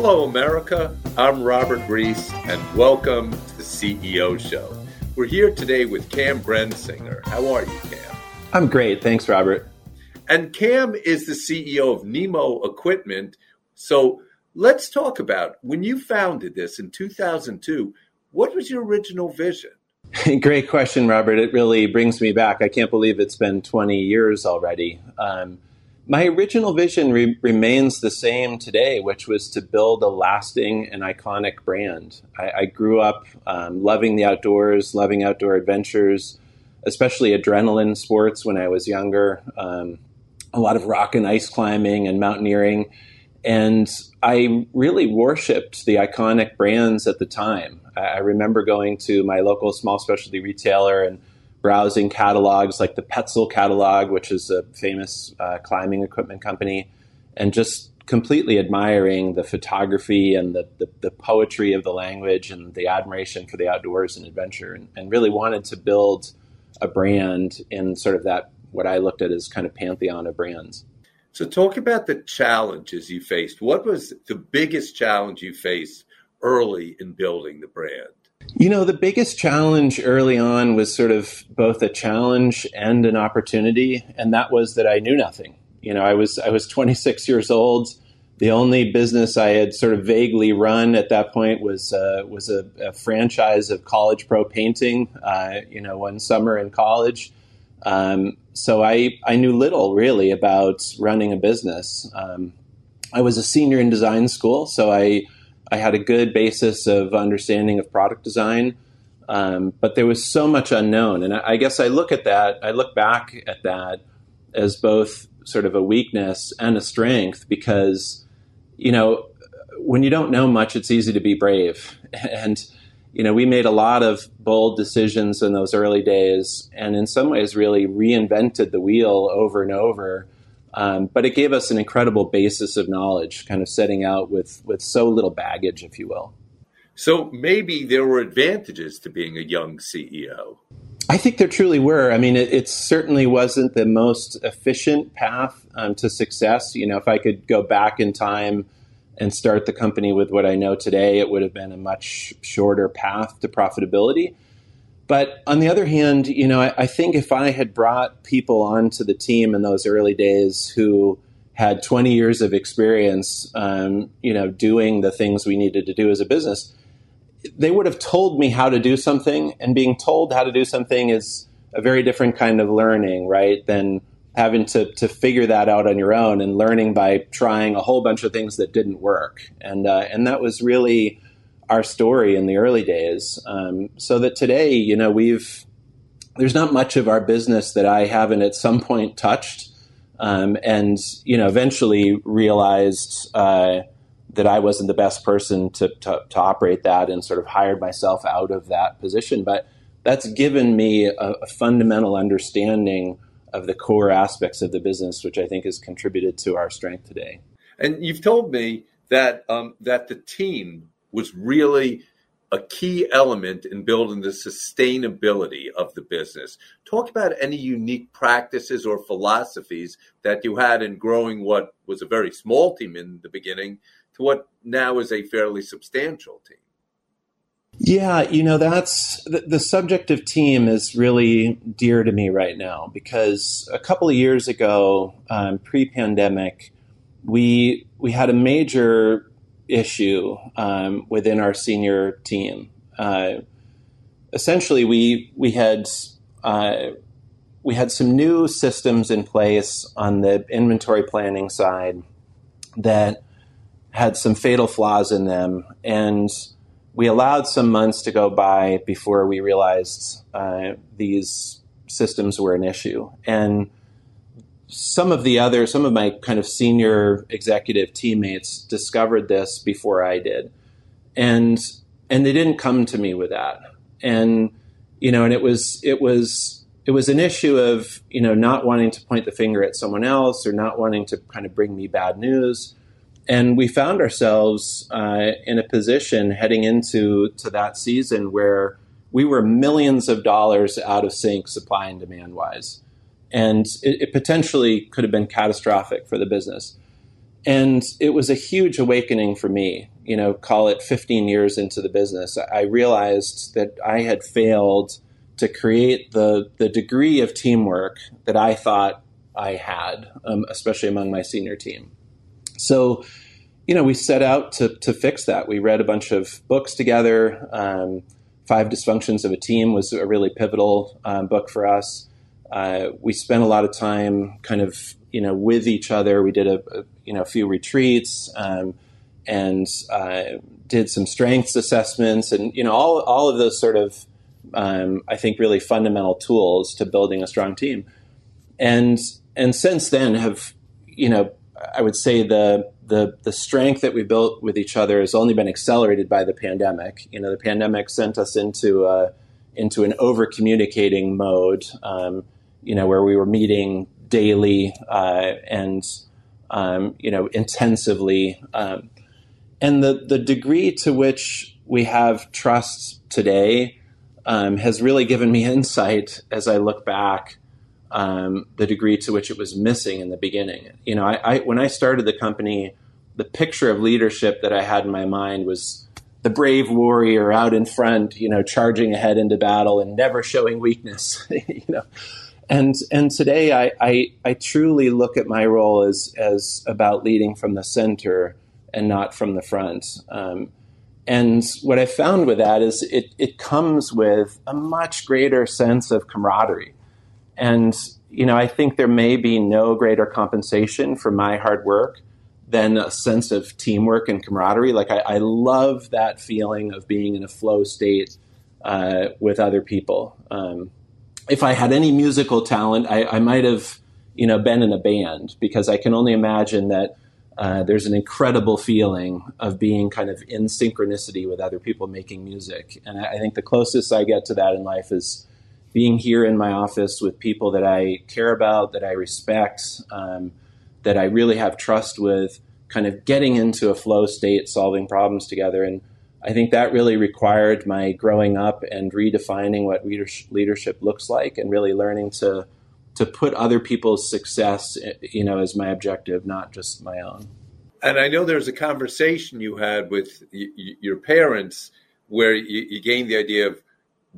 Hello, America. I'm Robert Reiss, and welcome to the CEO Show. We're here today with Cam Brensinger. How are you, Cam? I'm great. Thanks, Robert. And Cam is the CEO of Nemo Equipment. So let's talk about when you founded this in 2002, what was your original vision? Great question, Robert. It really brings me back. I can't believe it's been 20 years already. Um, my original vision re- remains the same today, which was to build a lasting and iconic brand. I, I grew up um, loving the outdoors, loving outdoor adventures, especially adrenaline sports when I was younger. Um, a lot of rock and ice climbing and mountaineering. And I really worshipped the iconic brands at the time. I, I remember going to my local small specialty retailer and browsing catalogs like the Petzl catalog, which is a famous uh, climbing equipment company, and just completely admiring the photography and the, the, the, poetry of the language and the admiration for the outdoors and adventure, and, and, really wanted to build a brand in sort of that, what I looked at as kind of pantheon of brands. So, talk about the challenges you faced. What was the biggest challenge you faced early in building the brand? You know, the biggest challenge early on was sort of both a challenge and an opportunity, and that was that I knew nothing. You know, I was I was 26 years old. The only business I had sort of vaguely run at that point was uh, was a, a, franchise of College Pro Painting. Uh, you know, one summer in college, um, so I I knew little really about running a business. Um, I was a senior in design school, so I I had a good basis of understanding of product design, um, but there was so much unknown. And I, I guess I look at that, I look back at that as both sort of a weakness and a strength because, you know, when you don't know much, it's easy to be brave. And, you know, we made a lot of bold decisions in those early days and in some ways really reinvented the wheel over and over um, but it gave us an incredible basis of knowledge, kind of setting out with, with so little baggage, if you will. So maybe there were advantages to being a young CEO. I think there truly were. I mean, it, it certainly wasn't the most efficient path um, to success. You know, if I could go back in time and start the company with what I know today, it would have been a much shorter path to profitability. But on the other hand, you know, I, I, think if I had brought people onto the team in those early days who had 20 years of experience, um, you know, doing the things we needed to do as a business, they would have told me how to do something. And being told how to do something is a very different kind of learning, right? Than having to, to figure that out on your own and learning by trying a whole bunch of things that didn't work. And, uh, and that was really our story in the early days. Um, so that today, you know, we've there's not much of our business that I haven't at some point touched, um, and you know, eventually realized uh, that I wasn't the best person to, to, to operate that, and sort of hired myself out of that position. But that's given me a, a fundamental understanding of the core aspects of the business, which I think has contributed to our strength today. And you've told me that um, that the team was really a key element in building the sustainability of the business. Talk about any unique practices or philosophies that you had in growing what was a very small team in the beginning to what now is a fairly substantial team. Yeah, you know, that's the, the subject of team is really dear to me right now because a couple of years ago, um, pre pandemic, we we had a major issue um, within our senior team. Uh, essentially, we we had uh, we had some new systems in place on the inventory planning side that had some fatal flaws in them, and we allowed some months to go by before we realized uh, these systems were an issue. And some of the other, some of my kind of senior executive teammates discovered this before I did, and and they didn't come to me with that, and you know, and it was it was it was an issue of you know not wanting to point the finger at someone else or not wanting to kind of bring me bad news, and we found ourselves uh, in a position heading into to that season where we were millions of dollars out of sync supply and demand wise and it, it, potentially could have been catastrophic for the business. and it was a huge awakening for me. You know, call it 15 years into the business, I realized that I had failed to create the the degree of teamwork that I thought I had, um, especially among my senior team. So, you know, we set out to to fix that. We read a bunch of books together. Um, Five Dysfunctions of a Team was a really pivotal um, book for us. Uh, we spent a lot of time kind of you know with each other. We did a, a you know a few retreats um, and uh, did some strengths assessments and you know all all of those sort of um, I think really fundamental tools to building a strong team. And and since then have you know I would say the the the strength that we built with each other has only been accelerated by the pandemic. You know, the pandemic sent us into a, into an over communicating mode. Um, you know, where we were meeting daily uh, and um, you know intensively, um, and the the degree to which we have trust today um, has really given me insight as I look back um, the degree to which it was missing in the beginning. You know, I, I, when I started the company, the picture of leadership that I had in my mind was the brave warrior out in front, you know, charging ahead into battle and never showing weakness. you know, and and today I, I, I truly look at my role as as about leading from the center and not from the front. Um, and what I found with that is it it comes with a much greater sense of camaraderie and, you know, I think there may be no greater compensation for my hard work than a sense of teamwork and camaraderie. Like, I, I love that feeling of being in a flow state uh, with other people. Um, if I had any musical talent, I, I might have, you know, been in a band because I can only imagine that uh, there's an incredible feeling of being kind of in synchronicity with other people making music. And I, I think the closest I get to that in life is being here in my office with people that I care about, that I respect, um, that I really have trust with, kind of getting into a flow state, solving problems together. And I think that really required my growing up and redefining what leadership looks like and really learning to to put other people's success you know as my objective not just my own and i know there's a conversation you had with y- your parents where you, you gained the idea of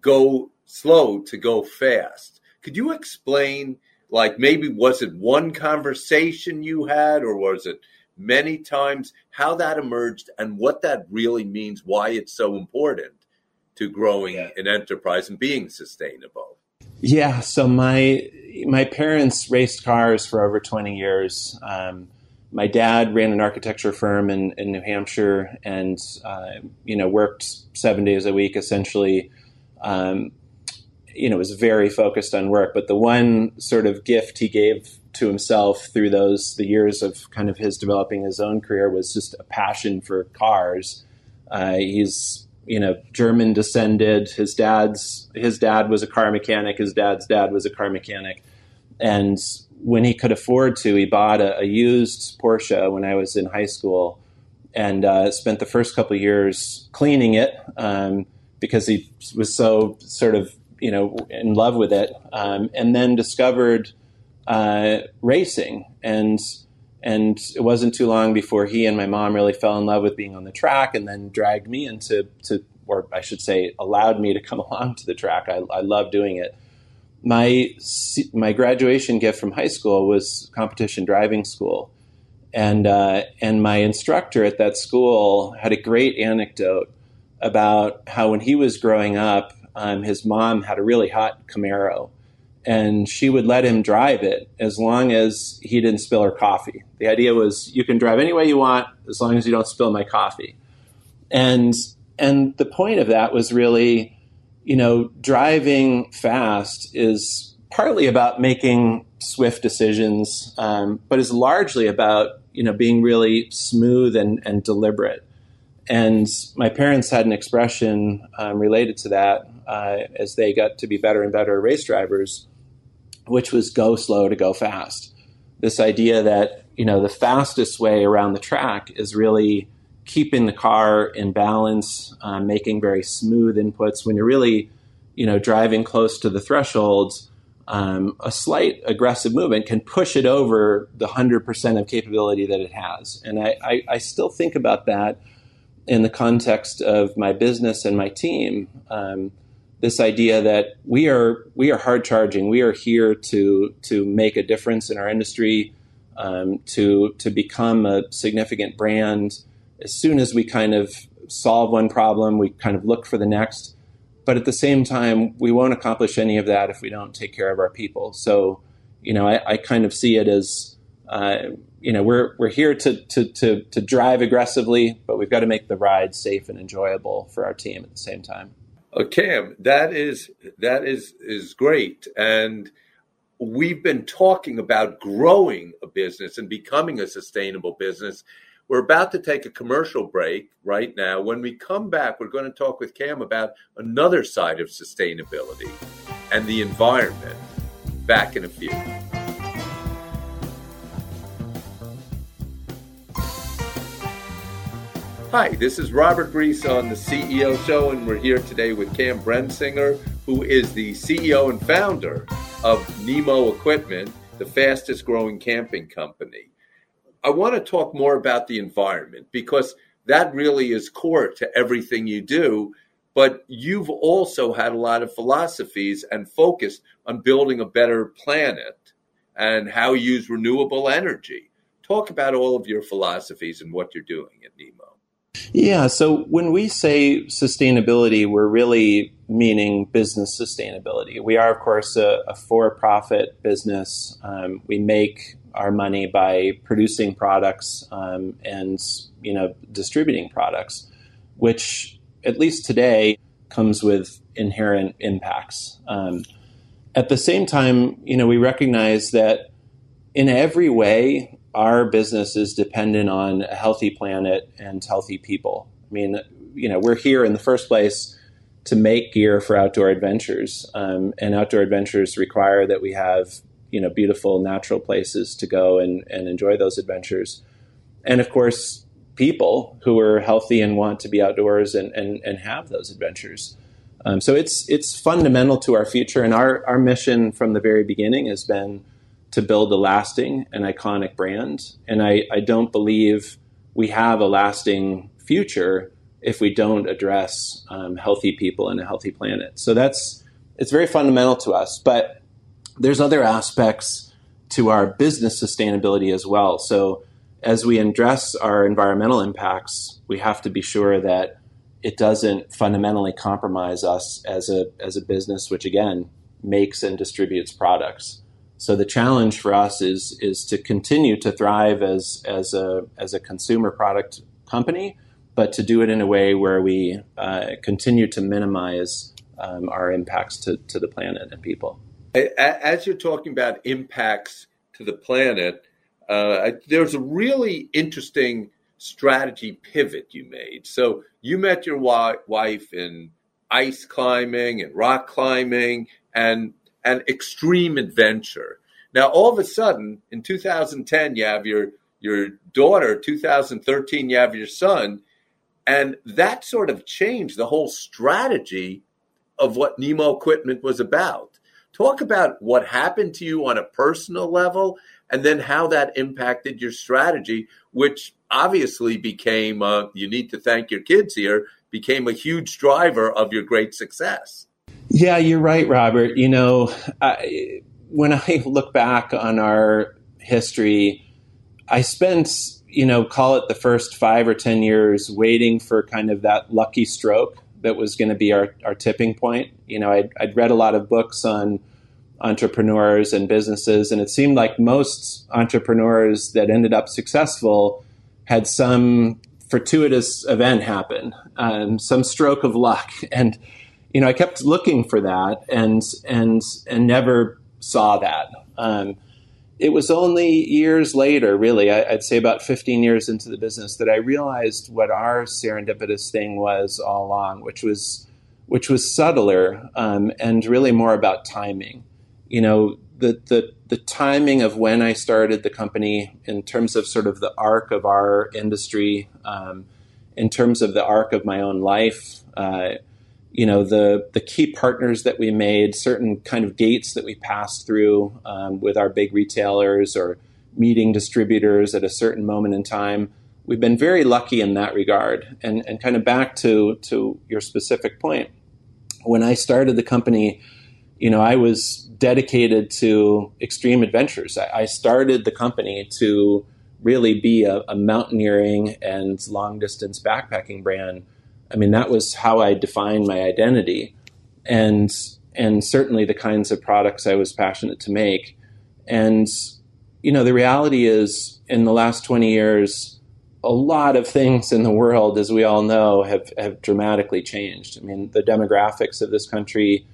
go slow to go fast. Could you explain, like, maybe was it one conversation you had, or was it many times, how that emerged and what that really means, why it's so important to growing yeah. an enterprise and being sustainable? Yeah, so my my parents raced cars for over 20 years. Um, my dad ran an architecture firm in, in New Hampshire and, uh, you know, worked seven days a week essentially. Um, you know, was very focused on work. But the one sort of gift he gave to himself through those the years of kind of his developing his own career was just a passion for cars. Uh, he's you know German descended. His dad's his dad was a car mechanic. His dad's dad was a car mechanic, and when he could afford to, he bought a, a used Porsche when I was in high school, and uh, spent the first couple years cleaning it. Um, because he was so sort of you know in love with it, um, and then discovered uh, racing and and it wasn't too long before he and my mom really fell in love with being on the track and then dragged me into to or I should say allowed me to come along to the track. I, I love doing it. My my graduation gift from high school was competition driving school, and uh, and my instructor at that school had a great anecdote about how when he was growing up, um, his mom had a really hot Camaro, and she would let him drive it as long as he didn't spill her coffee. The idea was you can drive any way you want as long as you don't spill my coffee. And and the point of that was really, you know, driving fast is partly about making swift decisions, um, but is largely about you know being really smooth and, and deliberate. And my parents had an expression um, related to that uh, as they got to be better and better race drivers, which was go slow to go fast. This idea that you know the fastest way around the track is really keeping the car in balance, uh, making very smooth inputs. When you're really, you know, driving close to the thresholds, um, a slight aggressive movement can push it over the 100% of capability that it has. And I, I, I, still think about that in the context of my business and my team. Um, this idea that we are we are hard charging, we are here to to make a difference in our industry, um, to to become a significant brand. As soon as we kind of solve one problem, we kind of look for the next but at the same time, we won't accomplish any of that if we don't take care of our people. So, you know, I, I kind of see it as, uh, you know, we're we're here to, to to to drive aggressively, but we've got to make the ride safe and enjoyable for our team at the same time. Uh, Cam, that is that is is great, and we've been talking about growing a business and becoming a sustainable business we're about to take a commercial break right now. When we come back, we're going to talk with Cam about another side of sustainability and the environment. Back in a few. Hi, this is Robert Reiss on the CEO Show, and we're here today with Cam Brensinger, who is the CEO and founder of Nemo Equipment, the fastest growing camping company. I want to talk more about the environment because that really is core to everything you do. But you've also had a lot of philosophies and focused on building a better planet and how you use renewable energy. Talk about all of your philosophies and what you're doing at Nemo. Yeah, so when we say sustainability, we're really meaning business sustainability. We are, of course, a, a for profit business. Um, we make our money by producing products um, and you know distributing products, which at least today comes with inherent impacts. Um, at the same time, you know we recognize that in every way our business is dependent on a healthy planet and healthy people. I mean, you know, we're here in the first place to make gear for outdoor adventures, um, and outdoor adventures require that we have you know beautiful natural places to go and, and enjoy those adventures. And of course people who are healthy and want to be outdoors and, and, and have those adventures. Um, so it's it's fundamental to our future. And our, our mission from the very beginning has been to build a lasting and iconic brand and I, I don't believe we have a lasting future if we don't address um, healthy people and a healthy planet so that's it's very fundamental to us but there's other aspects to our business sustainability as well. So as we address our environmental impacts, we have to be sure that it doesn't fundamentally compromise us as a as a business, which again makes and distributes products. So the challenge for us is is to continue to thrive as as a as a consumer product company, but to do it in a way where we uh, continue to minimize um, our impacts to, to the planet and people. As you're talking about impacts to the planet, uh, there's a really interesting strategy pivot you made. So you met your wife in ice climbing and rock climbing and and extreme adventure. Now all of a sudden in 2010 you have your your daughter, 2013 you have your son, and that sort of changed the whole strategy of what Nemo equipment was about. Talk about what happened to you on a personal level and then how that impacted your strategy, which obviously became, uh, you need to thank your kids here, became a huge driver of your great success. Yeah, you're right, Robert. You know, I, when I look back on our history, I spent, you know, call it the first five or 10 years waiting for kind of that lucky stroke that was going to be our, our tipping point. You know, I'd, I'd read a lot of books on entrepreneurs and businesses, and it seemed like most entrepreneurs that ended up successful had some fortuitous event happen, um, some stroke of luck, and you know, I kept looking for that, and and and never saw that. Um, it was only years later, really, I, would say about 15 years into the business, that I realized what our serendipitous thing was all along, which was which was subtler um, and really more about timing. You know, the, the the timing of when I started the company, in terms of sort of the arc of our industry, um, in terms of the arc of my own life. Uh, you know the the key partners that we made, certain kind of gates that we passed through um, with our big retailers or meeting distributors at a certain moment in time. We've been very lucky in that regard. And and kind of back to to your specific point, when I started the company, you know, I was dedicated to extreme adventures. I, I started the company to really be a, a mountaineering and long distance backpacking brand I mean, that was how I defined my identity, and and certainly the kinds of products I was passionate to make. And you know, the reality is, in the last twenty years, a lot of things in the world, as we all know, have have dramatically changed. I mean, the demographics of this country,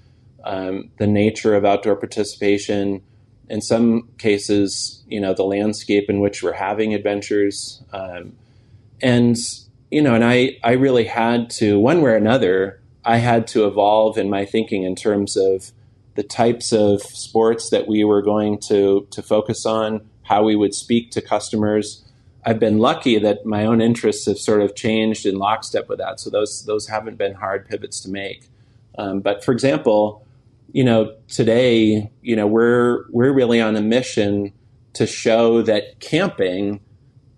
um, the nature of outdoor participation. In some cases, you know, the landscape in which we're having adventures, um, and you know, and I, I really had to, one way or another, I had to evolve in my thinking in terms of the types of sports that we were going to, to focus on, how we would speak to customers. I've been lucky that my own interests have sort of changed in lockstep with that. So those, those haven't been hard pivots to make. Um, but for example, you know, today, you know, we're, we're really on a mission to show that camping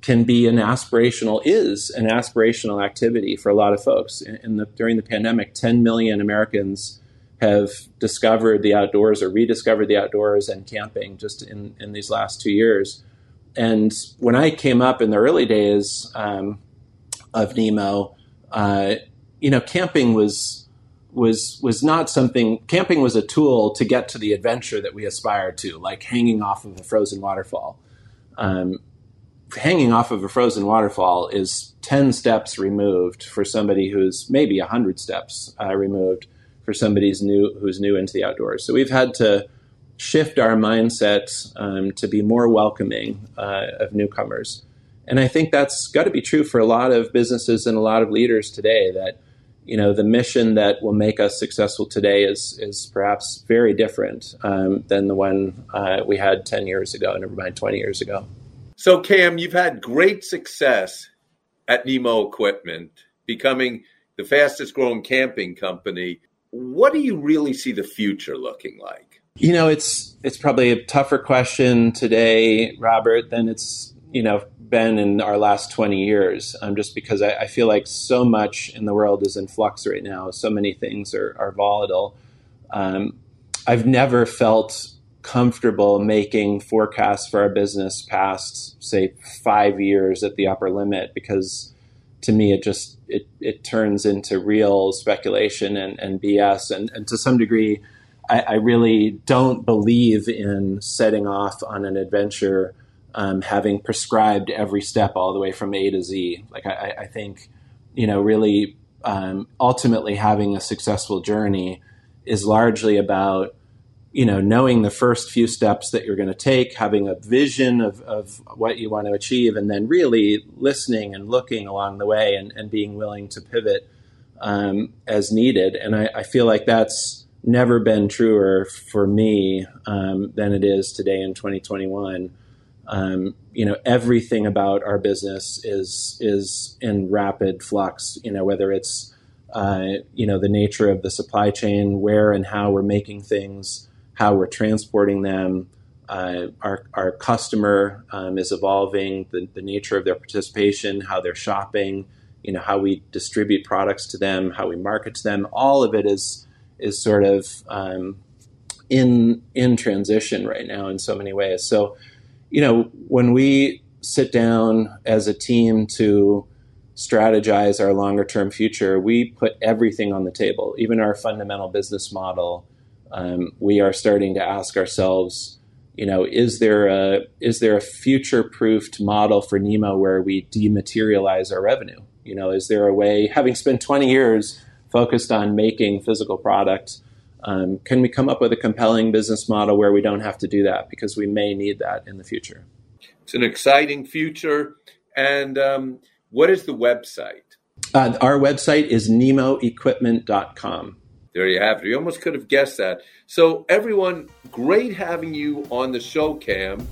can be an aspirational is an aspirational activity for a lot of folks. In, the, during the pandemic, 10 million Americans have discovered the outdoors or rediscovered the outdoors and camping just in, in these last two years. And when I came up in the early days um, of Nemo, uh, you know, camping was was was not something. Camping was a tool to get to the adventure that we aspired to, like hanging off of a frozen waterfall. Um, hanging off of a frozen waterfall is 10 steps removed for somebody who's maybe 100 steps uh, removed for somebody who's new, who's new into the outdoors. So we've had to shift our mindset um, to be more welcoming uh, of newcomers. And I think that's got to be true for a lot of businesses and a lot of leaders today that you know the mission that will make us successful today is is perhaps very different um, than the one uh, we had 10 years ago, never mind 20 years ago. So, Cam, you've had great success at Nemo Equipment, becoming the fastest growing camping company. What do you really see the future looking like? You know, it's it's probably a tougher question today, Robert, than it's you know been in our last 20 years um, just because I, I, feel like so much in the world is in flux right now so many things are, are volatile um, i've never felt comfortable making forecasts for our business past say five years at the upper limit because to me it just it, it turns into real speculation and, and bs and, and to some degree I, I really don't believe in setting off on an adventure um, having prescribed every step all the way from a to z. Like i, I think you know really um, ultimately having a successful journey is largely about you know, knowing the first few steps that you're going to take, having a vision of, of what you want to achieve, and then really listening and looking along the way and, and being willing to pivot um, as needed. And I, I, feel like that's never been truer for me um, than it is today in 2021. Um, you know, everything about our business is is in rapid flux. You know, whether it's uh, you know the nature of the supply chain, where and how we're making things how we're transporting them. Uh, our, our customer um, is evolving, the, the nature of their participation, how they're shopping, you know, how we distribute products to them, how we market to them. All of it is is sort of um, in in transition right now in so many ways. So, you know, when we sit down as a team to strategize our longer term future, we put everything on the table, even our fundamental business model um, we are starting to ask ourselves, you know, is there a is there a future proofed model for Nemo where we dematerialize our revenue? You know, is there a way, having spent 20 years focused on making physical products, um, can we come up with a compelling business model where we don't have to do that because we may need that in the future? It's an exciting future. And um, what is the website? Uh, our website is nemoequipment.com. There you have it. You almost could have guessed that. So, everyone, great having you on the show, Cam.